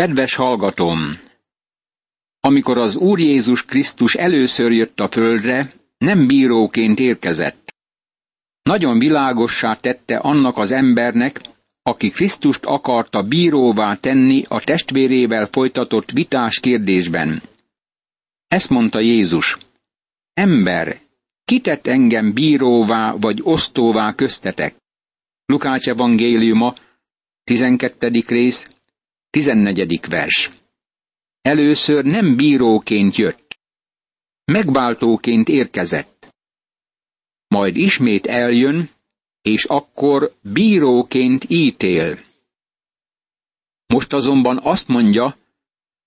Kedves hallgatom! Amikor az Úr Jézus Krisztus először jött a földre, nem bíróként érkezett. Nagyon világossá tette annak az embernek, aki Krisztust akarta bíróvá tenni a testvérével folytatott vitás kérdésben. Ezt mondta Jézus. Ember, kitett engem bíróvá vagy osztóvá köztetek? Lukács evangéliuma, 12. rész, 14. vers. Először nem bíróként jött, megváltóként érkezett. Majd ismét eljön, és akkor bíróként ítél. Most azonban azt mondja,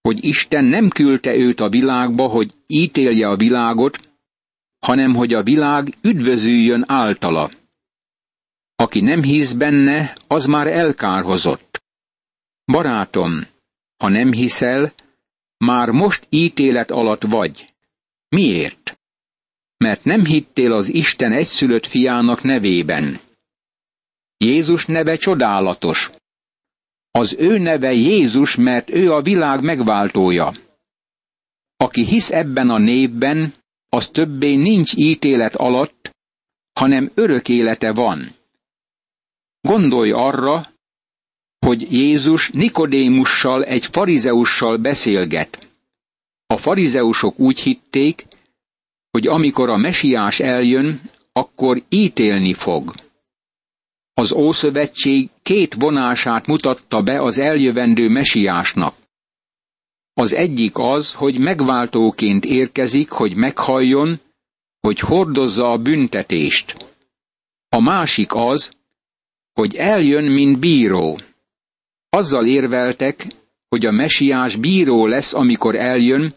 hogy Isten nem küldte őt a világba, hogy ítélje a világot, hanem hogy a világ üdvözüljön általa. Aki nem hisz benne, az már elkárhozott. Barátom, ha nem hiszel, már most ítélet alatt vagy. Miért? Mert nem hittél az Isten egyszülött fiának nevében. Jézus neve csodálatos. Az ő neve Jézus, mert ő a világ megváltója. Aki hisz ebben a névben, az többé nincs ítélet alatt, hanem örök élete van. Gondolj arra, hogy Jézus Nikodémussal, egy farizeussal beszélget. A farizeusok úgy hitték, hogy amikor a mesiás eljön, akkor ítélni fog. Az Ószövetség két vonását mutatta be az eljövendő mesiásnak. Az egyik az, hogy megváltóként érkezik, hogy meghalljon, hogy hordozza a büntetést. A másik az, hogy eljön, mint bíró. Azzal érveltek, hogy a mesiás bíró lesz, amikor eljön,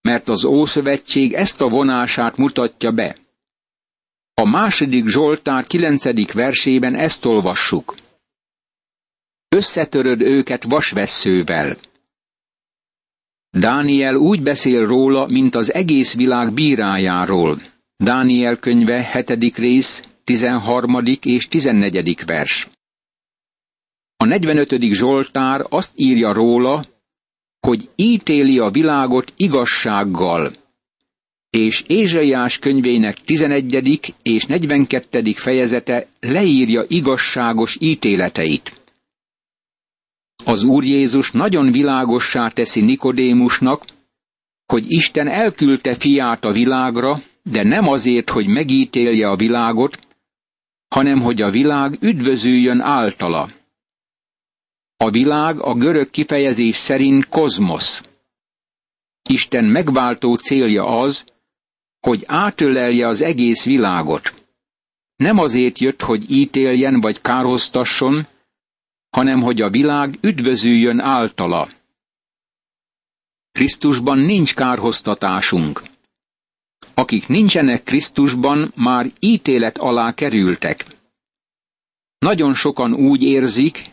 mert az Ószövetség ezt a vonását mutatja be. A második Zsoltár kilencedik versében ezt olvassuk. Összetöröd őket vasvesszővel. Dániel úgy beszél róla, mint az egész világ bírájáról. Dániel könyve 7. rész, 13. és 14. vers. A 45. Zsoltár azt írja róla, hogy ítéli a világot igazsággal, és Ézsaiás könyvének 11. és 42. fejezete leírja igazságos ítéleteit. Az Úr Jézus nagyon világossá teszi Nikodémusnak, hogy Isten elküldte fiát a világra, de nem azért, hogy megítélje a világot, hanem hogy a világ üdvözüljön általa. A világ a görög kifejezés szerint kozmosz. Isten megváltó célja az, hogy átölelje az egész világot. Nem azért jött, hogy ítéljen vagy kárhoztasson, hanem hogy a világ üdvözüljön általa. Krisztusban nincs kárhoztatásunk. Akik nincsenek Krisztusban, már ítélet alá kerültek. Nagyon sokan úgy érzik,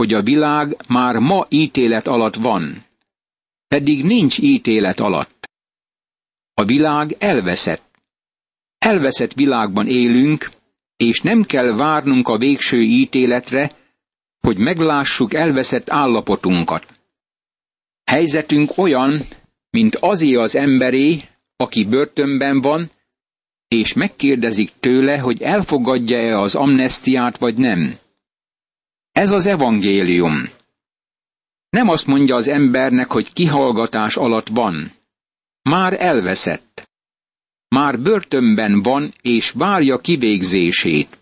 hogy a világ már ma ítélet alatt van, pedig nincs ítélet alatt. A világ elveszett. Elveszett világban élünk, és nem kell várnunk a végső ítéletre, hogy meglássuk elveszett állapotunkat. Helyzetünk olyan, mint azé az emberé, aki börtönben van, és megkérdezik tőle, hogy elfogadja-e az amnestiát vagy nem. Ez az evangélium. Nem azt mondja az embernek, hogy kihallgatás alatt van. Már elveszett. Már börtönben van, és várja kivégzését.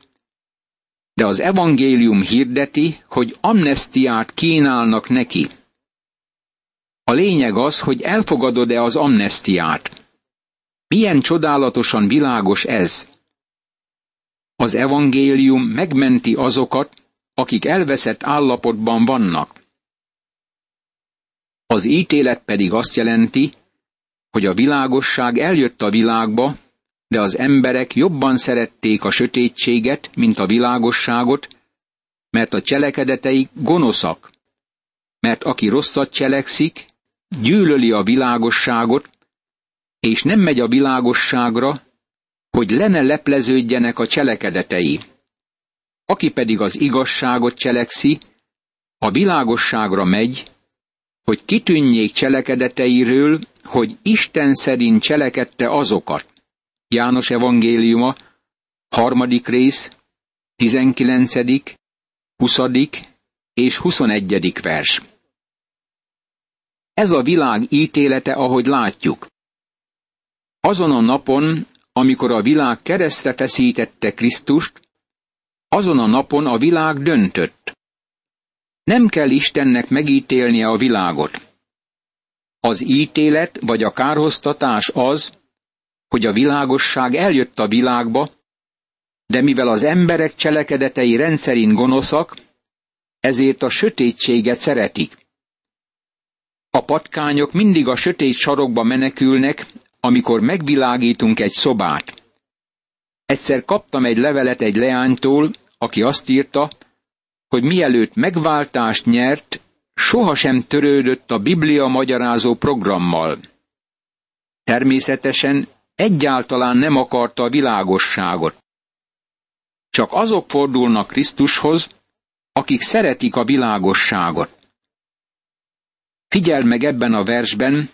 De az evangélium hirdeti, hogy amnestiát kínálnak neki. A lényeg az, hogy elfogadod-e az amnestiát. Milyen csodálatosan világos ez! Az evangélium megmenti azokat, akik elveszett állapotban vannak. Az ítélet pedig azt jelenti, hogy a világosság eljött a világba, de az emberek jobban szerették a sötétséget, mint a világosságot, mert a cselekedeteik gonoszak. Mert aki rosszat cselekszik, gyűlöli a világosságot, és nem megy a világosságra, hogy lene lepleződjenek a cselekedetei. Aki pedig az igazságot cselekszi, a világosságra megy, hogy kitűnjék cselekedeteiről, hogy Isten szerint cselekedte azokat. János evangéliuma, harmadik rész, 19., 20. és 21. vers. Ez a világ ítélete, ahogy látjuk. Azon a napon, amikor a világ keresztre feszítette Krisztust, azon a napon a világ döntött. Nem kell Istennek megítélnie a világot. Az ítélet vagy a kárhoztatás az, hogy a világosság eljött a világba, de mivel az emberek cselekedetei rendszerint gonoszak, ezért a sötétséget szeretik. A patkányok mindig a sötét sarokba menekülnek, amikor megvilágítunk egy szobát. Egyszer kaptam egy levelet egy leánytól, aki azt írta, hogy mielőtt megváltást nyert, sohasem törődött a Biblia magyarázó programmal. Természetesen egyáltalán nem akarta a világosságot. Csak azok fordulnak Krisztushoz, akik szeretik a világosságot. Figyeld meg ebben a versben,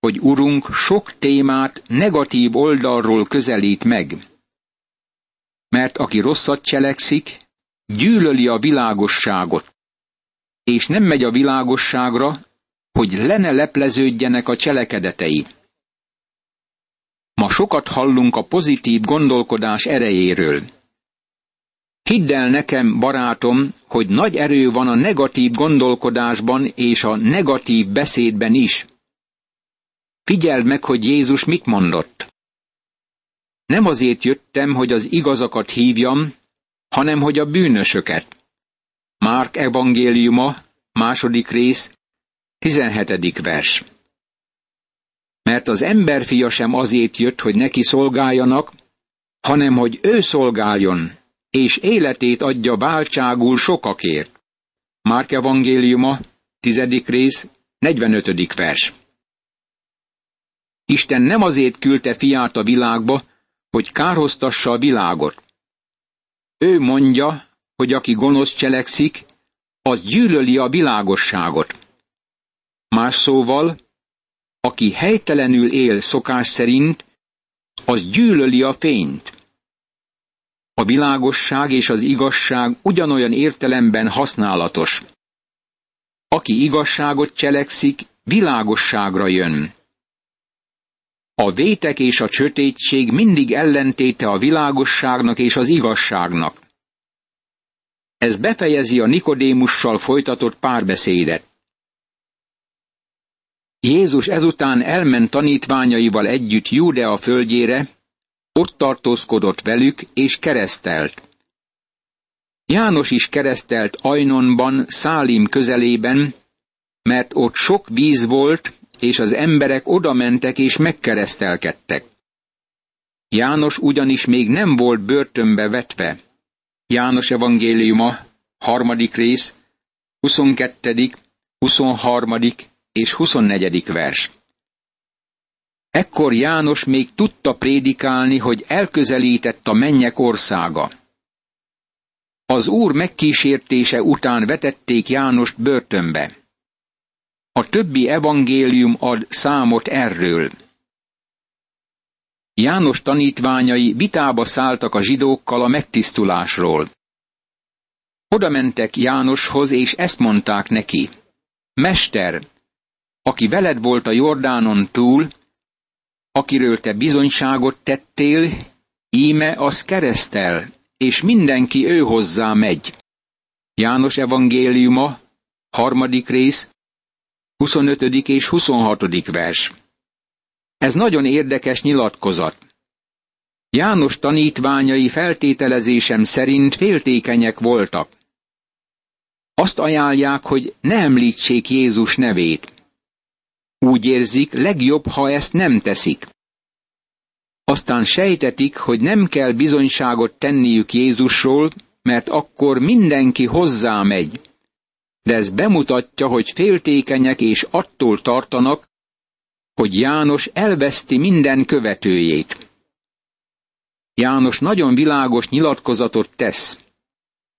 hogy Urunk sok témát negatív oldalról közelít meg. Mert aki rosszat cselekszik, gyűlöli a világosságot, és nem megy a világosságra, hogy lene lepleződjenek a cselekedetei. Ma sokat hallunk a pozitív gondolkodás erejéről. Hidd el nekem, barátom, hogy nagy erő van a negatív gondolkodásban és a negatív beszédben is. Figyeld meg, hogy Jézus mit mondott. Nem azért jöttem, hogy az igazakat hívjam, hanem hogy a bűnösöket. Márk evangéliuma, második rész, 17. vers. Mert az emberfia sem azért jött, hogy neki szolgáljanak, hanem hogy ő szolgáljon, és életét adja váltságul sokakért. Márk evangéliuma, 10. rész, 45. vers. Isten nem azért küldte fiát a világba, hogy kárhoztassa a világot. Ő mondja, hogy aki gonosz cselekszik, az gyűlöli a világosságot. Más szóval, aki helytelenül él szokás szerint, az gyűlöli a fényt. A világosság és az igazság ugyanolyan értelemben használatos. Aki igazságot cselekszik, világosságra jön. A vétek és a csötétség mindig ellentéte a világosságnak és az igazságnak. Ez befejezi a Nikodémussal folytatott párbeszédet. Jézus ezután elment tanítványaival együtt Júdea földjére, ott tartózkodott velük és keresztelt. János is keresztelt Ajnonban, Szálim közelében, mert ott sok víz volt, és az emberek odamentek és megkeresztelkedtek. János ugyanis még nem volt börtönbe vetve. János evangéliuma, harmadik rész, 22., 23. és 24. vers. Ekkor János még tudta prédikálni, hogy elközelített a mennyek országa. Az úr megkísértése után vetették Jánost börtönbe. A többi evangélium ad számot erről. János tanítványai vitába szálltak a zsidókkal a megtisztulásról. Oda mentek Jánoshoz, és ezt mondták neki. Mester, aki veled volt a Jordánon túl, akiről te bizonyságot tettél, íme az keresztel, és mindenki ő hozzá megy. János evangéliuma, harmadik rész, 25. és 26. vers. Ez nagyon érdekes nyilatkozat. János tanítványai feltételezésem szerint féltékenyek voltak. Azt ajánlják, hogy ne említsék Jézus nevét. Úgy érzik, legjobb, ha ezt nem teszik. Aztán sejtetik, hogy nem kell bizonyságot tenniük Jézusról, mert akkor mindenki hozzá megy. De ez bemutatja, hogy féltékenyek és attól tartanak, hogy János elveszti minden követőjét. János nagyon világos nyilatkozatot tesz.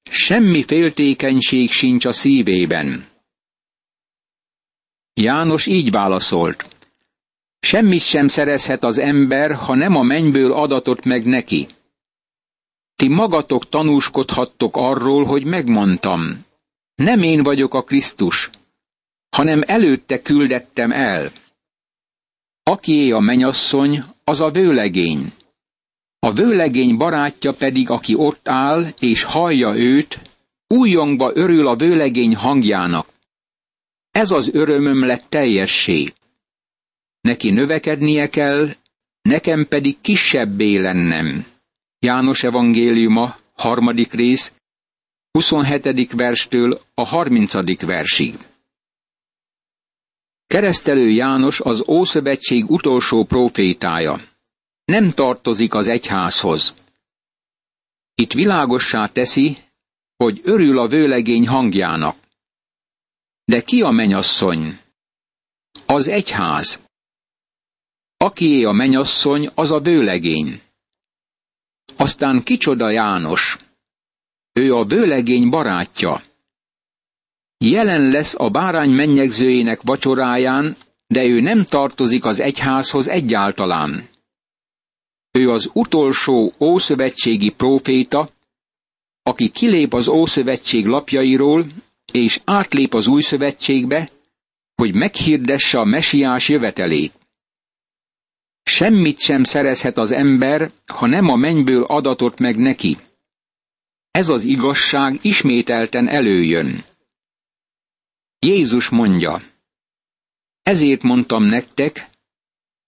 Semmi féltékenység sincs a szívében. János így válaszolt. Semmit sem szerezhet az ember, ha nem a mennyből adatot meg neki. Ti magatok tanúskodhattok arról, hogy megmondtam. Nem én vagyok a Krisztus, hanem előtte küldettem el. Akié a menyasszony, az a vőlegény. A vőlegény barátja pedig, aki ott áll és hallja őt, újongva örül a vőlegény hangjának. Ez az örömöm lett teljessé. Neki növekednie kell, nekem pedig kisebbé lennem. János evangéliuma, harmadik rész, 27. verstől a 30. versig. Keresztelő János az Ószövetség utolsó profétája. Nem tartozik az egyházhoz. Itt világossá teszi, hogy örül a vőlegény hangjának. De ki a menyasszony? Az egyház. Akié a menyasszony, az a vőlegény. Aztán kicsoda János? Ő a vőlegény barátja. Jelen lesz a bárány mennyegzőjének vacsoráján, de ő nem tartozik az egyházhoz egyáltalán. Ő az utolsó ószövetségi próféta, aki kilép az Ószövetség lapjairól, és átlép az Új Szövetségbe, hogy meghirdesse a mesiás jövetelét. Semmit sem szerezhet az ember, ha nem a mennyből adatot meg neki. Ez az igazság ismételten előjön. Jézus mondja, ezért mondtam nektek,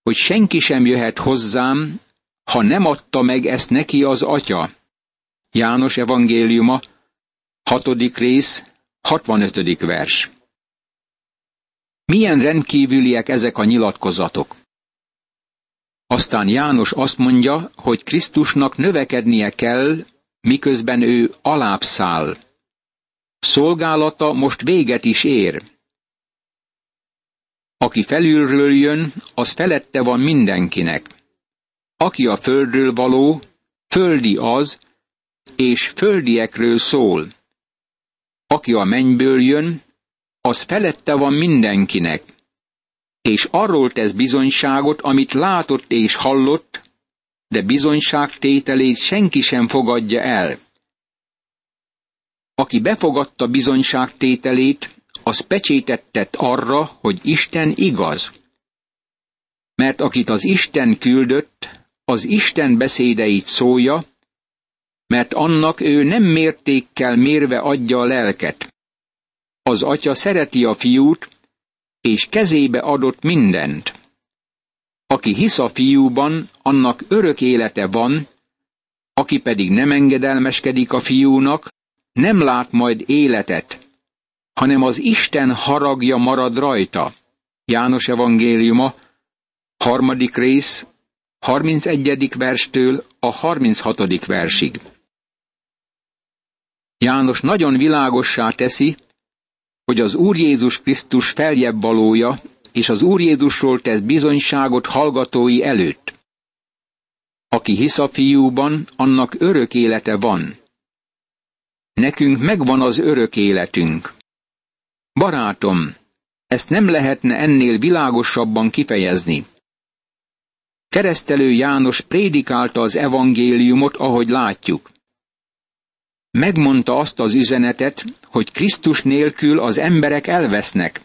hogy senki sem jöhet hozzám, ha nem adta meg ezt neki az atya. János evangéliuma, hatodik rész, 65. vers. Milyen rendkívüliek ezek a nyilatkozatok. Aztán János azt mondja, hogy Krisztusnak növekednie kell, miközben ő alábbszáll. Szolgálata most véget is ér. Aki felülről jön, az felette van mindenkinek. Aki a földről való, földi az, és földiekről szól. Aki a mennyből jön, az felette van mindenkinek, és arról tesz bizonyságot, amit látott és hallott, de bizonyságtételét senki sem fogadja el. Aki befogadta bizonyságtételét, az pecsétet tett arra, hogy Isten igaz. Mert akit az Isten küldött, az Isten beszédeit szólja, mert annak ő nem mértékkel mérve adja a lelket. Az atya szereti a fiút, és kezébe adott mindent. Aki hisz a fiúban, annak örök élete van, aki pedig nem engedelmeskedik a fiúnak, nem lát majd életet, hanem az Isten haragja marad rajta. János evangéliuma, harmadik rész, 31. verstől a 36. versig. János nagyon világossá teszi, hogy az Úr Jézus Krisztus feljebb valója, és az Úr Jézusról tesz bizonyságot hallgatói előtt. Aki hisz a fiúban, annak örök élete van. Nekünk megvan az örök életünk. Barátom, ezt nem lehetne ennél világosabban kifejezni. Keresztelő János prédikálta az evangéliumot, ahogy látjuk. Megmondta azt az üzenetet, hogy Krisztus nélkül az emberek elvesznek,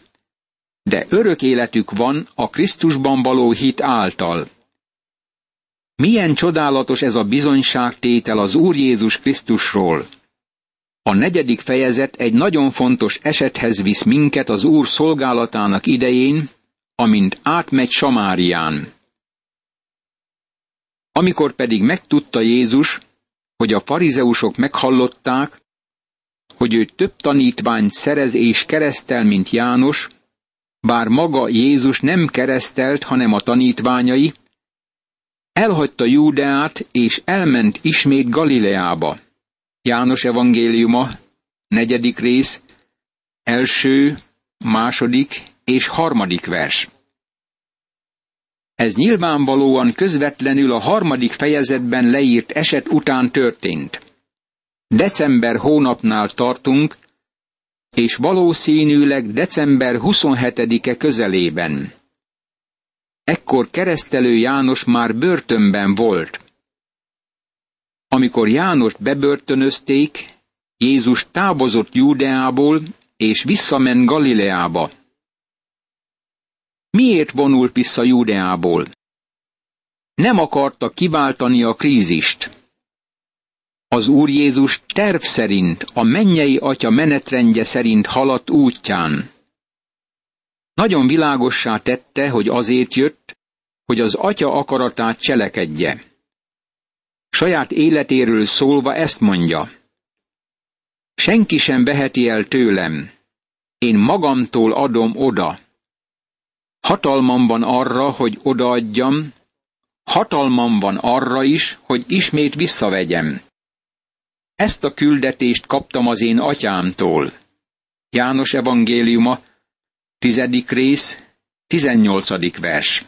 de örök életük van a Krisztusban való hit által. Milyen csodálatos ez a bizonyságtétel az Úr Jézus Krisztusról. A negyedik fejezet egy nagyon fontos esethez visz minket az Úr szolgálatának idején, amint átmegy Samárián. Amikor pedig megtudta Jézus, hogy a farizeusok meghallották, hogy ő több tanítványt szerez és keresztel, mint János, bár maga Jézus nem keresztelt, hanem a tanítványai, elhagyta Júdeát, és elment ismét Galileába. János evangéliuma, negyedik rész, első, második és harmadik vers. Ez nyilvánvalóan közvetlenül a harmadik fejezetben leírt eset után történt. December hónapnál tartunk, és valószínűleg december 27-e közelében. Ekkor keresztelő János már börtönben volt. Amikor Jánost bebörtönözték, Jézus távozott Júdeából, és visszament Galileába. Miért vonult vissza Júdeából? Nem akarta kiváltani a krízist. Az Úr Jézus terv szerint, a mennyei atya menetrendje szerint haladt útján. Nagyon világossá tette, hogy azért jött, hogy az atya akaratát cselekedje. Saját életéről szólva ezt mondja. Senki sem veheti el tőlem. Én magamtól adom oda. Hatalmam van arra, hogy odaadjam, hatalmam van arra is, hogy ismét visszavegyem. Ezt a küldetést kaptam az én atyámtól. János evangéliuma, tizedik rész, tizennyolcadik vers.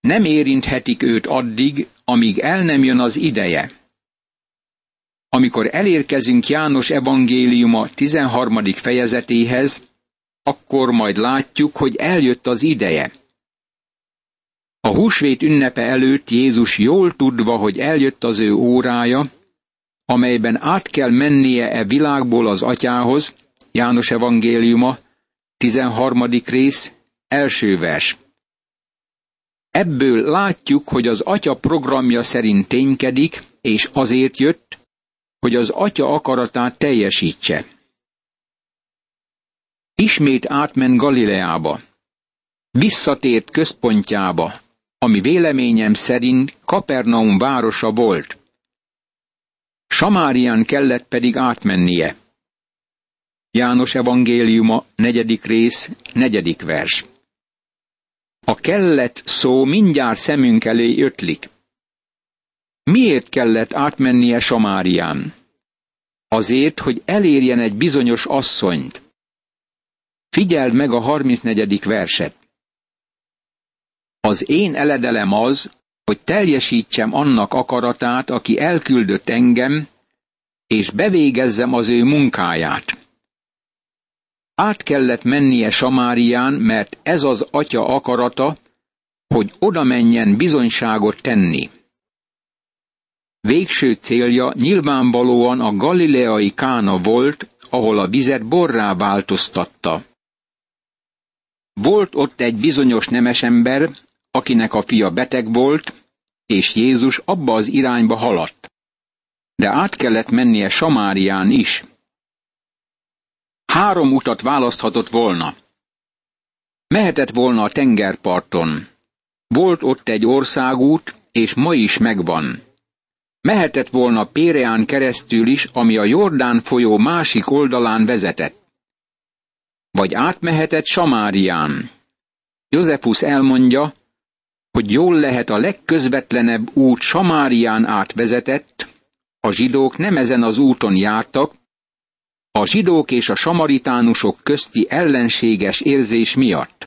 Nem érinthetik őt addig, amíg el nem jön az ideje. Amikor elérkezünk János evangéliuma 13. fejezetéhez, akkor majd látjuk, hogy eljött az ideje. A húsvét ünnepe előtt Jézus jól tudva, hogy eljött az ő órája, amelyben át kell mennie e világból az atyához, János evangéliuma, 13. rész, első vers. Ebből látjuk, hogy az atya programja szerint ténykedik, és azért jött, hogy az atya akaratát teljesítse. Ismét átment Galileába. Visszatért központjába, ami véleményem szerint Kapernaum városa volt. Samárián kellett pedig átmennie. János evangéliuma, negyedik rész, negyedik vers. A kellett szó mindjárt szemünk elé ötlik. Miért kellett átmennie Samárián? Azért, hogy elérjen egy bizonyos asszonyt. Figyeld meg a 34. verset. Az én eledelem az, hogy teljesítsem annak akaratát, aki elküldött engem, és bevégezzem az ő munkáját. Át kellett mennie Samárián, mert ez az atya akarata, hogy oda menjen bizonyságot tenni. Végső célja nyilvánvalóan a galileai kána volt, ahol a vizet borrá változtatta. Volt ott egy bizonyos nemesember, akinek a fia beteg volt, és Jézus abba az irányba haladt. De át kellett mennie Samárián is. Három utat választhatott volna. Mehetett volna a tengerparton. Volt ott egy országút, és ma is megvan. Mehetett volna Péreán keresztül is, ami a Jordán folyó másik oldalán vezetett. Vagy átmehetett Samárián. Józefus elmondja, hogy jól lehet a legközvetlenebb út Samárián átvezetett, a zsidók nem ezen az úton jártak, a zsidók és a samaritánusok közti ellenséges érzés miatt.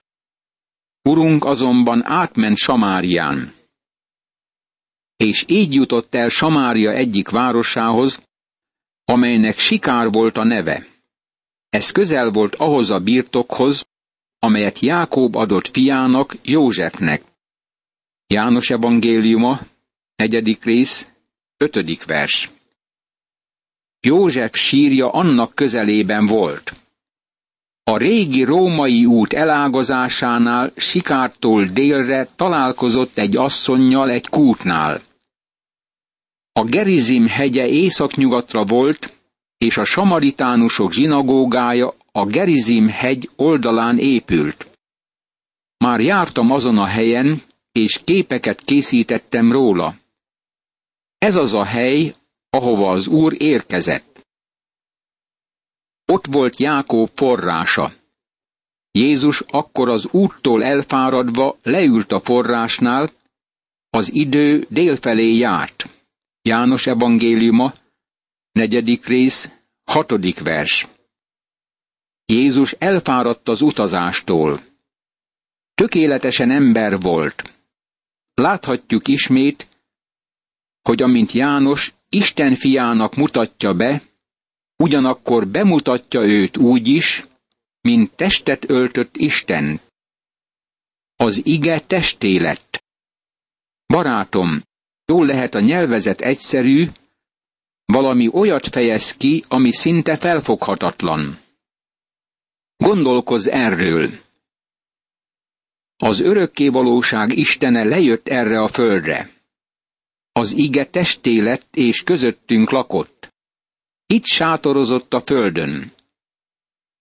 Urunk azonban átment Samárián. És így jutott el Samária egyik városához, amelynek Sikár volt a neve. Ez közel volt ahhoz a birtokhoz, amelyet Jákób adott fiának, Józsefnek. János evangéliuma, negyedik rész, ötödik vers. József sírja annak közelében volt. A régi római út elágazásánál Sikártól délre találkozott egy asszonnyal egy kútnál. A Gerizim hegye északnyugatra volt, és a samaritánusok zsinagógája a Gerizim hegy oldalán épült. Már jártam azon a helyen, és képeket készítettem róla. Ez az a hely, ahova az Úr érkezett. Ott volt Jákób forrása. Jézus akkor az úttól elfáradva leült a forrásnál, az idő délfelé járt. János evangéliuma, negyedik rész, hatodik vers. Jézus elfáradt az utazástól. Tökéletesen ember volt. Láthatjuk ismét, hogy amint János Isten fiának mutatja be, ugyanakkor bemutatja őt úgy is, mint testet öltött Isten. Az ige testé lett. Barátom, jól lehet a nyelvezet egyszerű, valami olyat fejez ki, ami szinte felfoghatatlan. Gondolkozz erről. Az örökké valóság Istene lejött erre a földre. Az ige testé lett és közöttünk lakott. Itt sátorozott a földön.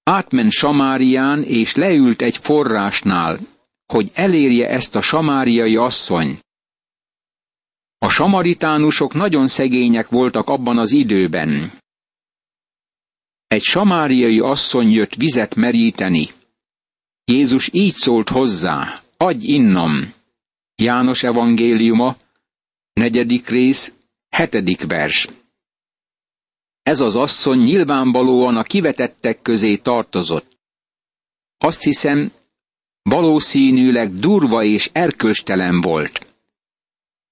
Átment Samárián és leült egy forrásnál, hogy elérje ezt a samáriai asszony. A samaritánusok nagyon szegények voltak abban az időben. Egy samáriai asszony jött vizet meríteni. Jézus így szólt hozzá, adj innom. János evangéliuma, negyedik rész, hetedik vers. Ez az asszony nyilvánvalóan a kivetettek közé tartozott. Azt hiszem, valószínűleg durva és erkölcstelen volt.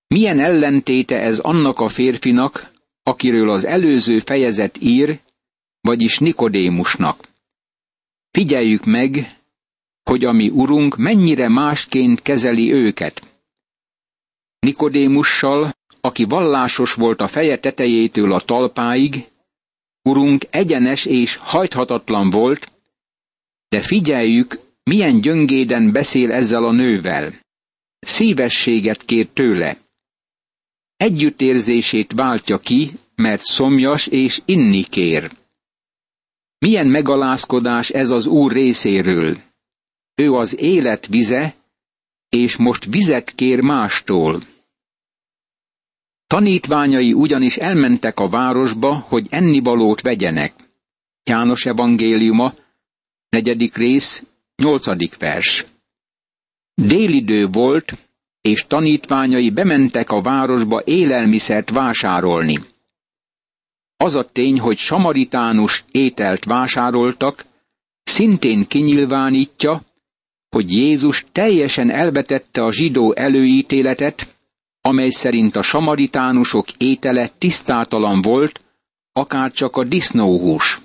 Milyen ellentéte ez annak a férfinak, akiről az előző fejezet ír, vagyis Nikodémusnak. Figyeljük meg, hogy a mi urunk mennyire másként kezeli őket. Nikodémussal, aki vallásos volt a feje tetejétől a talpáig, urunk egyenes és hajthatatlan volt, de figyeljük, milyen gyöngéden beszél ezzel a nővel. Szívességet kér tőle. Együttérzését váltja ki, mert szomjas és inni kér. Milyen megalázkodás ez az Úr részéről. Ő az élet vize, és most vizet kér mástól. Tanítványai ugyanis elmentek a városba, hogy ennivalót vegyenek. János evangéliuma, negyedik rész, nyolcadik vers. Délidő volt, és tanítványai bementek a városba élelmiszert vásárolni. Az a tény, hogy samaritánus ételt vásároltak, szintén kinyilvánítja, hogy Jézus teljesen elvetette a zsidó előítéletet, amely szerint a samaritánusok étele tisztátalan volt, akár csak a disznóhús.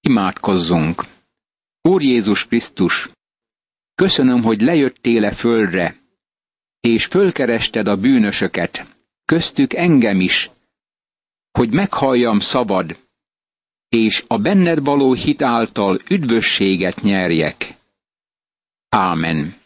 Imádkozzunk! Úr Jézus Krisztus, köszönöm, hogy lejöttél e földre, és fölkerested a bűnösöket, köztük engem is, hogy meghalljam szabad, és a benned való hit által üdvösséget nyerjek. Ámen.